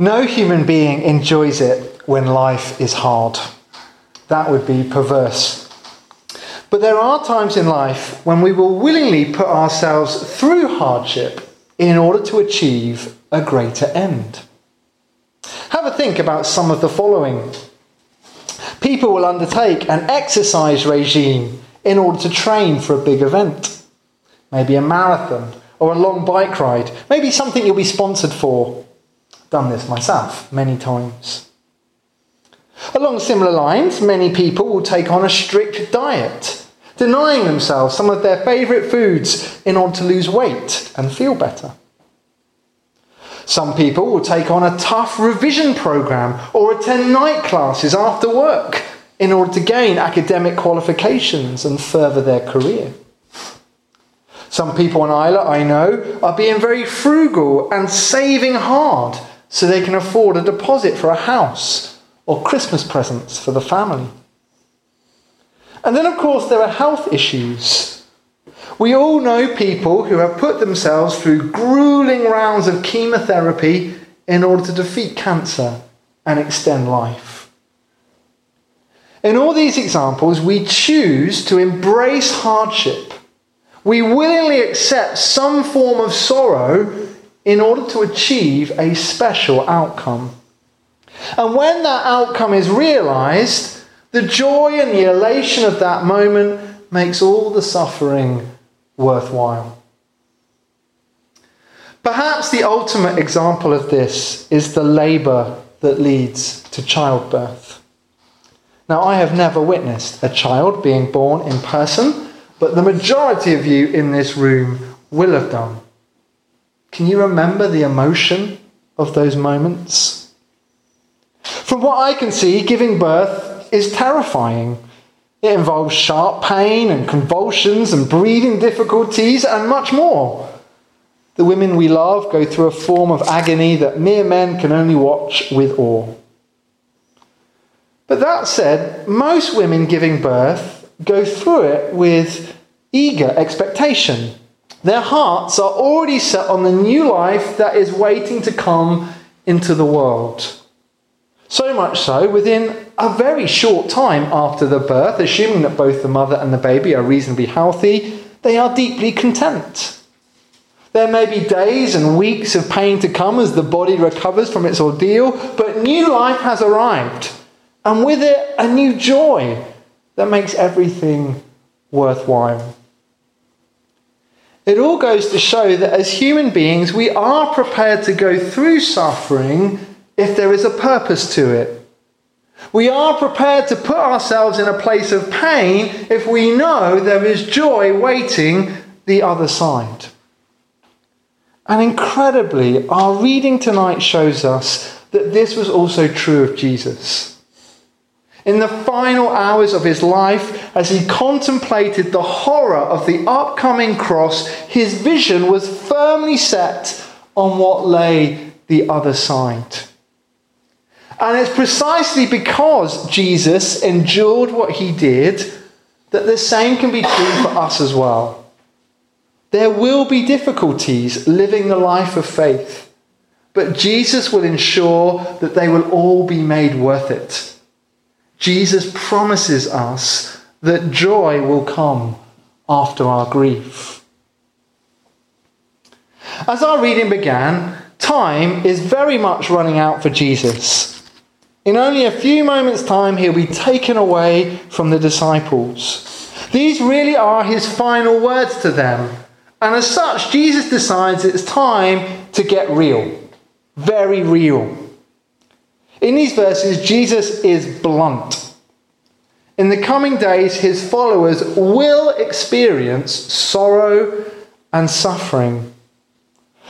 No human being enjoys it when life is hard. That would be perverse. But there are times in life when we will willingly put ourselves through hardship in order to achieve a greater end. Have a think about some of the following. People will undertake an exercise regime in order to train for a big event. Maybe a marathon or a long bike ride. Maybe something you'll be sponsored for. Done this myself many times. Along similar lines, many people will take on a strict diet, denying themselves some of their favourite foods in order to lose weight and feel better. Some people will take on a tough revision program or attend night classes after work in order to gain academic qualifications and further their career. Some people on Islay, I know, are being very frugal and saving hard so they can afford a deposit for a house or Christmas presents for the family. And then, of course, there are health issues we all know people who have put themselves through grueling rounds of chemotherapy in order to defeat cancer and extend life. In all these examples, we choose to embrace hardship. We willingly accept some form of sorrow in order to achieve a special outcome. And when that outcome is realized, the joy and the elation of that moment makes all the suffering worthwhile. Perhaps the ultimate example of this is the labour that leads to childbirth. Now, I have never witnessed a child being born in person, but the majority of you in this room will have done. Can you remember the emotion of those moments? From what I can see, giving birth is terrifying. It involves sharp pain and convulsions and breathing difficulties and much more. The women we love go through a form of agony that mere men can only watch with awe. But that said, most women giving birth go through it with eager expectation. Their hearts are already set on the new life that is waiting to come into the world. So much so, within a very short time after the birth, assuming that both the mother and the baby are reasonably healthy, they are deeply content. There may be days and weeks of pain to come as the body recovers from its ordeal, but new life has arrived, and with it, a new joy that makes everything worthwhile. It all goes to show that as human beings, we are prepared to go through suffering if there is a purpose to it. We are prepared to put ourselves in a place of pain if we know there is joy waiting the other side. And incredibly, our reading tonight shows us that this was also true of Jesus. In the final hours of his life, as he contemplated the horror of the upcoming cross, his vision was firmly set on what lay the other side. And it's precisely because Jesus endured what he did that the same can be true for us as well. There will be difficulties living the life of faith, but Jesus will ensure that they will all be made worth it. Jesus promises us that joy will come after our grief. As our reading began, time is very much running out for Jesus. In only a few moments' time, he'll be taken away from the disciples. These really are his final words to them. And as such, Jesus decides it's time to get real. Very real. In these verses, Jesus is blunt. In the coming days, his followers will experience sorrow and suffering.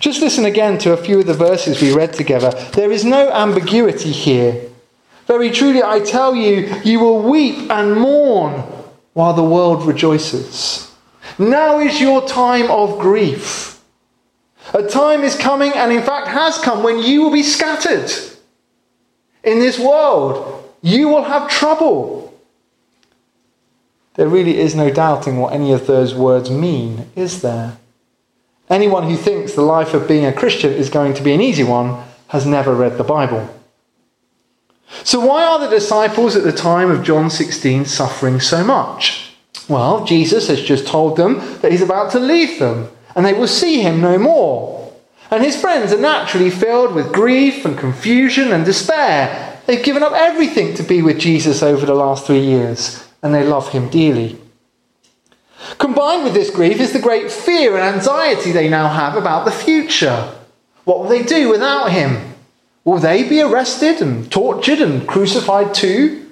Just listen again to a few of the verses we read together. There is no ambiguity here. Very truly, I tell you, you will weep and mourn while the world rejoices. Now is your time of grief. A time is coming, and in fact has come, when you will be scattered. In this world, you will have trouble. There really is no doubting what any of those words mean, is there? Anyone who thinks the life of being a Christian is going to be an easy one has never read the Bible. So, why are the disciples at the time of John 16 suffering so much? Well, Jesus has just told them that he's about to leave them and they will see him no more. And his friends are naturally filled with grief and confusion and despair. They've given up everything to be with Jesus over the last three years and they love him dearly. Combined with this grief is the great fear and anxiety they now have about the future. What will they do without him? Will they be arrested and tortured and crucified too?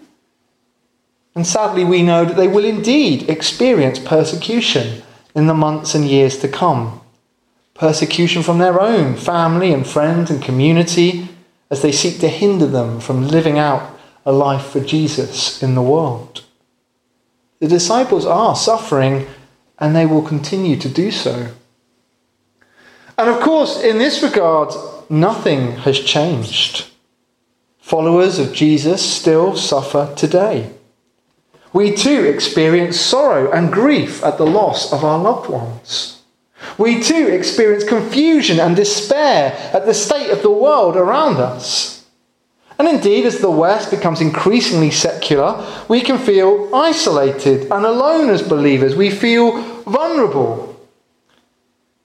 And sadly, we know that they will indeed experience persecution in the months and years to come. Persecution from their own family and friends and community as they seek to hinder them from living out a life for Jesus in the world. The disciples are suffering and they will continue to do so. And of course, in this regard, nothing has changed. Followers of Jesus still suffer today. We too experience sorrow and grief at the loss of our loved ones. We too experience confusion and despair at the state of the world around us. And indeed, as the West becomes increasingly secular, we can feel isolated and alone as believers. We feel vulnerable.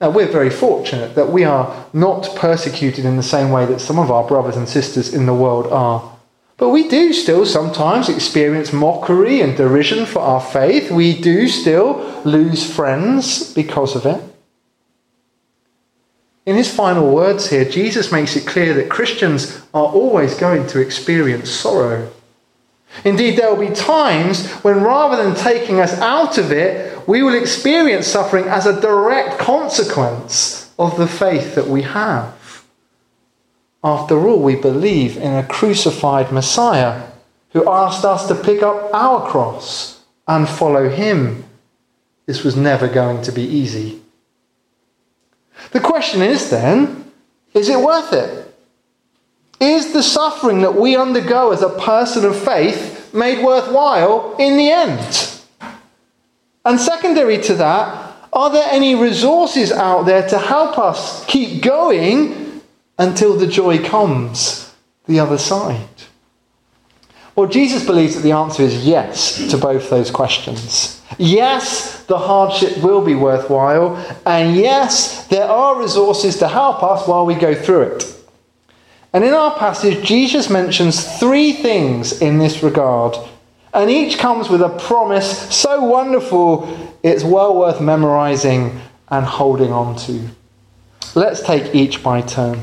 Now, we're very fortunate that we are not persecuted in the same way that some of our brothers and sisters in the world are. But we do still sometimes experience mockery and derision for our faith. We do still lose friends because of it. In his final words here, Jesus makes it clear that Christians are always going to experience sorrow. Indeed, there will be times when rather than taking us out of it, we will experience suffering as a direct consequence of the faith that we have. After all, we believe in a crucified Messiah who asked us to pick up our cross and follow him. This was never going to be easy. The question is then is it worth it? Is the suffering that we undergo as a person of faith made worthwhile in the end? And secondary to that, are there any resources out there to help us keep going until the joy comes the other side? Well, Jesus believes that the answer is yes to both those questions. Yes, the hardship will be worthwhile, and yes, there are resources to help us while we go through it. And in our passage, Jesus mentions three things in this regard, and each comes with a promise so wonderful it's well worth memorizing and holding on to. Let's take each by turn.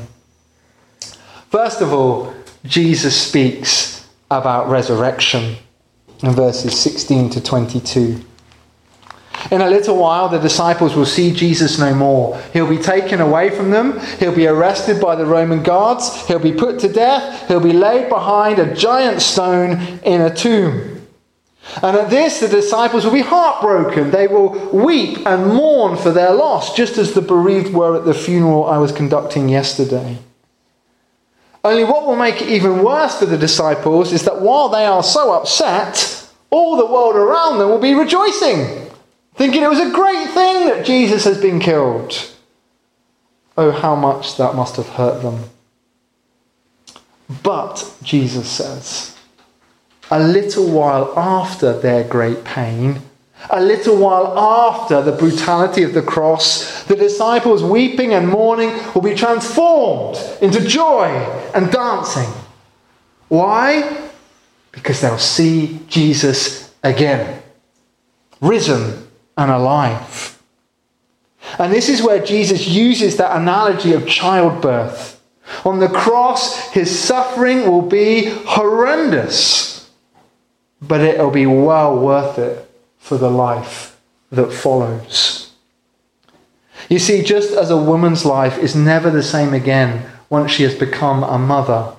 First of all, Jesus speaks about resurrection in verses 16 to 22. In a little while, the disciples will see Jesus no more. He'll be taken away from them. He'll be arrested by the Roman guards. He'll be put to death. He'll be laid behind a giant stone in a tomb. And at this, the disciples will be heartbroken. They will weep and mourn for their loss, just as the bereaved were at the funeral I was conducting yesterday. Only what will make it even worse for the disciples is that while they are so upset, all the world around them will be rejoicing, thinking it was a great thing that Jesus has been killed. Oh, how much that must have hurt them. But, Jesus says, a little while after their great pain, a little while after the brutality of the cross, the disciples, weeping and mourning, will be transformed into joy and dancing. Why? Because they'll see Jesus again, risen and alive. And this is where Jesus uses that analogy of childbirth. On the cross, his suffering will be horrendous, but it'll be well worth it for the life that follows. You see, just as a woman's life is never the same again once she has become a mother,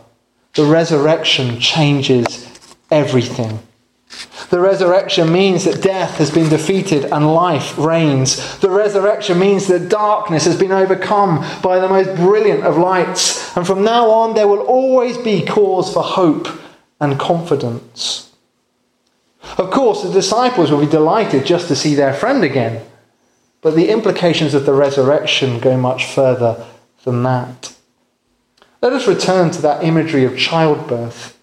the resurrection changes everything. The resurrection means that death has been defeated and life reigns. The resurrection means that darkness has been overcome by the most brilliant of lights. And from now on, there will always be cause for hope and confidence. Of course, the disciples will be delighted just to see their friend again, but the implications of the resurrection go much further than that. Let us return to that imagery of childbirth.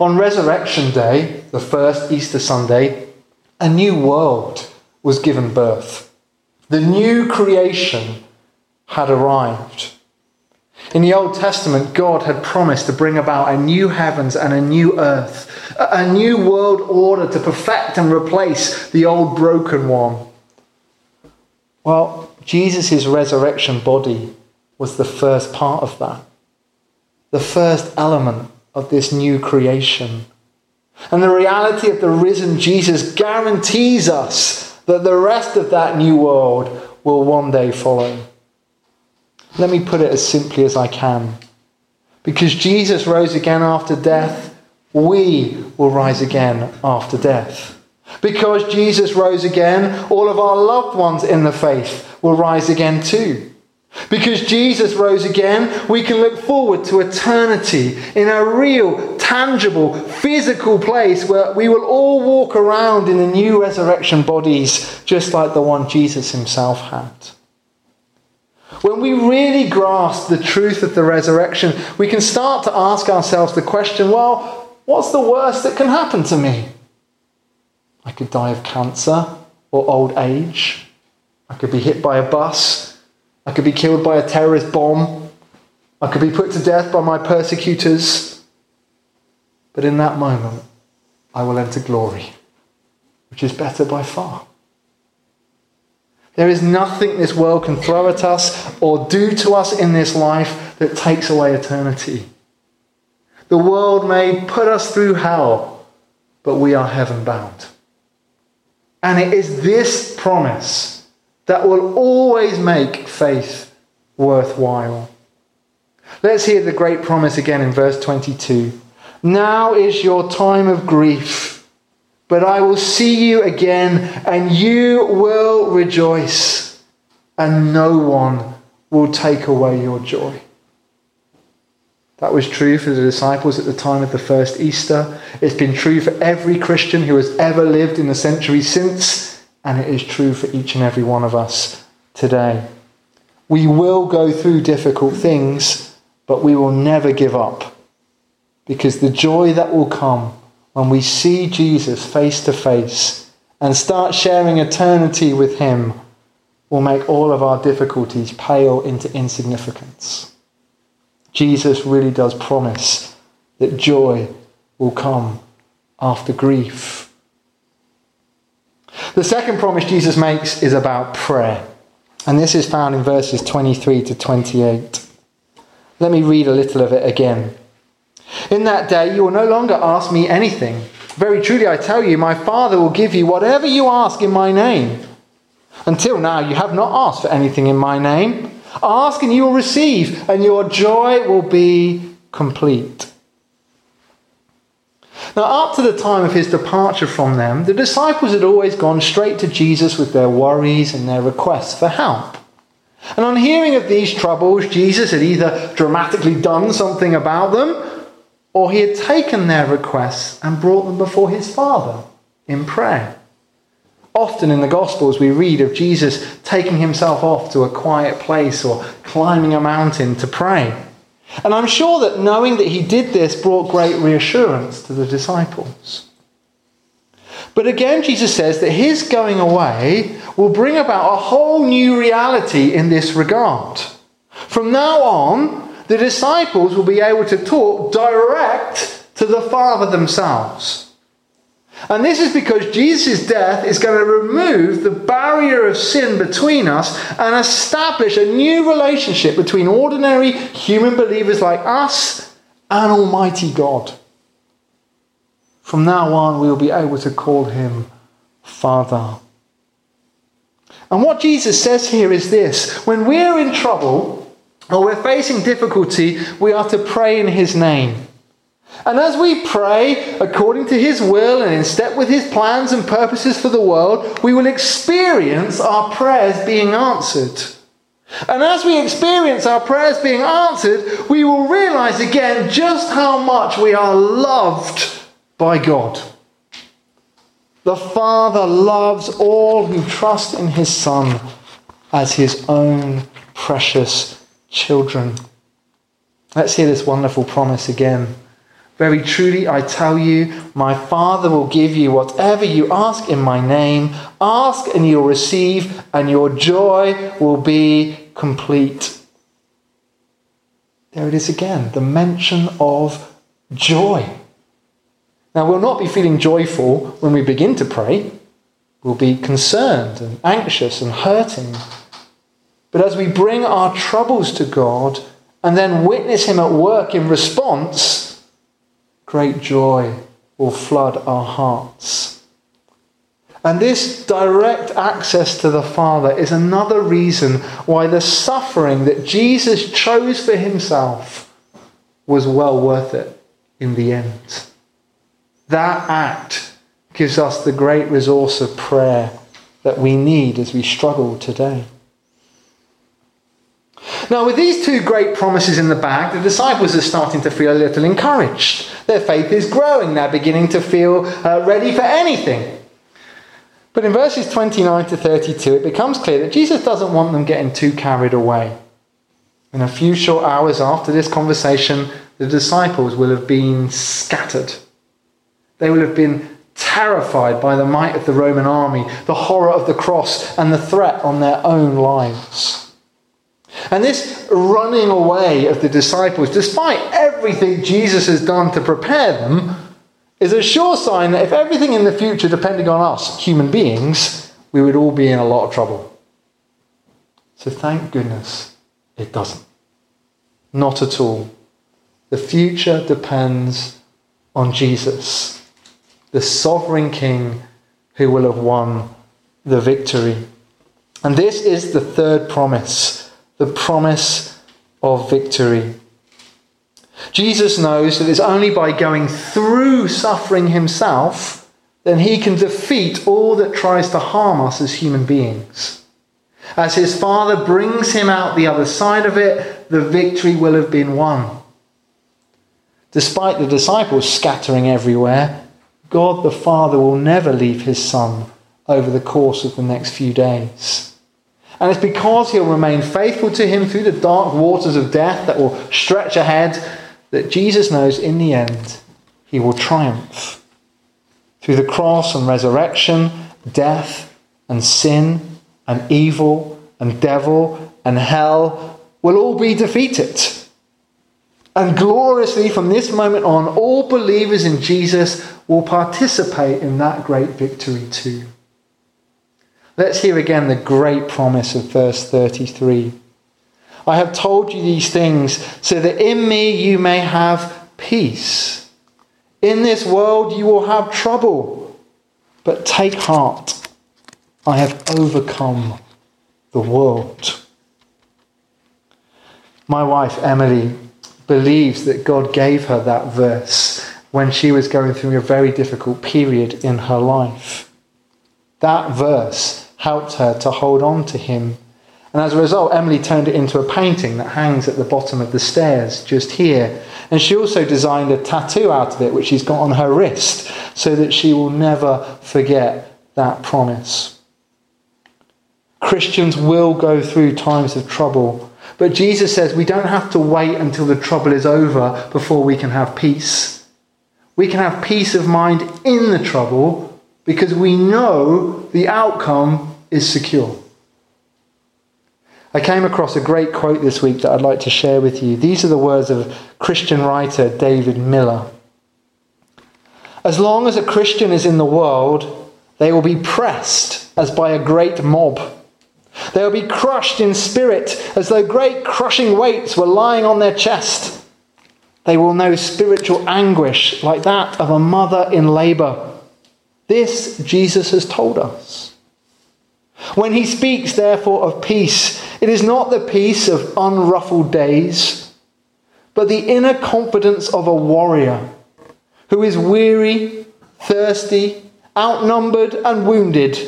On Resurrection Day, the first Easter Sunday, a new world was given birth. The new creation had arrived. In the Old Testament, God had promised to bring about a new heavens and a new earth, a new world order to perfect and replace the old broken one. Well, Jesus' resurrection body was the first part of that, the first element of this new creation. And the reality of the risen Jesus guarantees us that the rest of that new world will one day follow. Let me put it as simply as I can. Because Jesus rose again after death, we will rise again after death. Because Jesus rose again, all of our loved ones in the faith will rise again too. Because Jesus rose again, we can look forward to eternity in a real, tangible, physical place where we will all walk around in the new resurrection bodies, just like the one Jesus himself had. When we really grasp the truth of the resurrection, we can start to ask ourselves the question well, what's the worst that can happen to me? I could die of cancer or old age. I could be hit by a bus. I could be killed by a terrorist bomb. I could be put to death by my persecutors. But in that moment, I will enter glory, which is better by far. There is nothing this world can throw at us or do to us in this life that takes away eternity. The world may put us through hell, but we are heaven bound. And it is this promise that will always make faith worthwhile. Let's hear the great promise again in verse 22. Now is your time of grief, but I will see you again, and you will rejoice, and no one will take away your joy. That was true for the disciples at the time of the first Easter. It's been true for every Christian who has ever lived in the centuries since, and it is true for each and every one of us today. We will go through difficult things, but we will never give up. Because the joy that will come when we see Jesus face to face and start sharing eternity with Him will make all of our difficulties pale into insignificance. Jesus really does promise that joy will come after grief. The second promise Jesus makes is about prayer. And this is found in verses 23 to 28. Let me read a little of it again. In that day, you will no longer ask me anything. Very truly, I tell you, my Father will give you whatever you ask in my name. Until now, you have not asked for anything in my name. Ask and you will receive, and your joy will be complete. Now, up to the time of his departure from them, the disciples had always gone straight to Jesus with their worries and their requests for help. And on hearing of these troubles, Jesus had either dramatically done something about them, or he had taken their requests and brought them before his Father in prayer. Often in the Gospels, we read of Jesus taking himself off to a quiet place or climbing a mountain to pray. And I'm sure that knowing that he did this brought great reassurance to the disciples. But again, Jesus says that his going away will bring about a whole new reality in this regard. From now on, the disciples will be able to talk direct to the Father themselves. And this is because Jesus' death is going to remove the barrier of sin between us and establish a new relationship between ordinary human believers like us and Almighty God. From now on, we will be able to call him Father. And what Jesus says here is this when we're in trouble or we're facing difficulty, we are to pray in his name. And as we pray according to His will and in step with His plans and purposes for the world, we will experience our prayers being answered. And as we experience our prayers being answered, we will realize again just how much we are loved by God. The Father loves all who trust in His Son as His own precious children. Let's hear this wonderful promise again. Very truly, I tell you, my Father will give you whatever you ask in my name. Ask and you'll receive, and your joy will be complete. There it is again, the mention of joy. Now, we'll not be feeling joyful when we begin to pray. We'll be concerned and anxious and hurting. But as we bring our troubles to God and then witness Him at work in response, great joy will flood our hearts. And this direct access to the Father is another reason why the suffering that Jesus chose for himself was well worth it in the end. That act gives us the great resource of prayer that we need as we struggle today. Now, with these two great promises in the bag, the disciples are starting to feel a little encouraged. Their faith is growing. They're beginning to feel uh, ready for anything. But in verses 29 to 32, it becomes clear that Jesus doesn't want them getting too carried away. In a few short hours after this conversation, the disciples will have been scattered. They will have been terrified by the might of the Roman army, the horror of the cross, and the threat on their own lives. And this running away of the disciples, despite everything Jesus has done to prepare them, is a sure sign that if everything in the future depended on us, human beings, we would all be in a lot of trouble. So thank goodness it doesn't. Not at all. The future depends on Jesus the sovereign king who will have won the victory. And this is the third promise the promise of victory. Jesus knows that it's only by going through suffering himself that he can defeat all that tries to harm us as human beings. As his Father brings him out the other side of it, the victory will have been won. Despite the disciples scattering everywhere, God the Father will never leave his Son over the course of the next few days. And it's because he'll remain faithful to him through the dark waters of death that will stretch ahead that Jesus knows in the end he will triumph. Through the cross and resurrection, death and sin and evil and devil and hell will all be defeated. And gloriously, from this moment on, all believers in Jesus will participate in that great victory too. Let's hear again the great promise of verse 33. I have told you these things so that in me you may have peace. In this world you will have trouble, but take heart. I have overcome the world. My wife Emily believes that God gave her that verse when she was going through a very difficult period in her life. That verse helped her to hold on to him. And as a result, Emily turned it into a painting that hangs at the bottom of the stairs just here. And she also designed a tattoo out of it, which she's got on her wrist, so that she will never forget that promise. Christians will go through times of trouble but Jesus says we don't have to wait until the trouble is over before we can have peace. We can have peace of mind in the trouble because we know the outcome is secure. I came across a great quote this week that I'd like to share with you. These are the words of Christian writer David Miller. As long as a Christian is in the world, they will be pressed as by a great mob they will be crushed in spirit as though great crushing weights were lying on their chest. They will know spiritual anguish like that of a mother in labor. This Jesus has told us. When he speaks, therefore, of peace, it is not the peace of unruffled days, but the inner confidence of a warrior who is weary, thirsty, outnumbered, and wounded,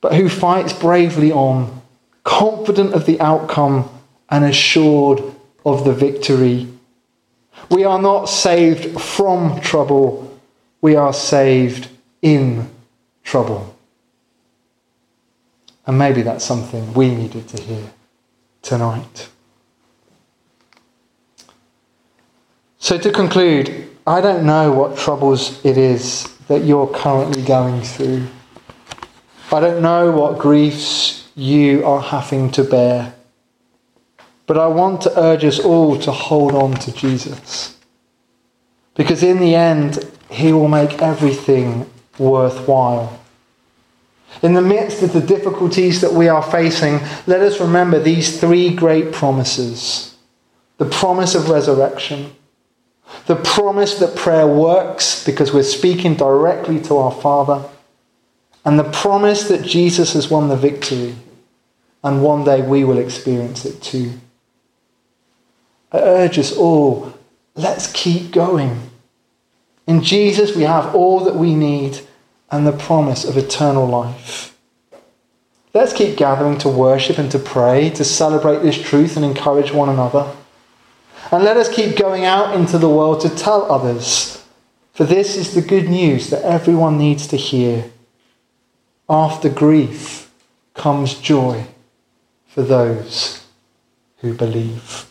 but who fights bravely on confident of the outcome and assured of the victory. We are not saved from trouble, we are saved in trouble. And maybe that's something we needed to hear tonight. So, to conclude, I don't know what troubles it is that you're currently going through. I don't know what griefs you are having to bear. But I want to urge us all to hold on to Jesus. Because in the end, he will make everything worthwhile. In the midst of the difficulties that we are facing, let us remember these three great promises. The promise of resurrection, the promise that prayer works because we're speaking directly to our Father, and the promise that Jesus has won the victory, and one day we will experience it too. I urge us all, let's keep going. In Jesus, we have all that we need and the promise of eternal life. Let's keep gathering to worship and to pray, to celebrate this truth and encourage one another. And let us keep going out into the world to tell others, for this is the good news that everyone needs to hear. After grief comes joy for those who believe.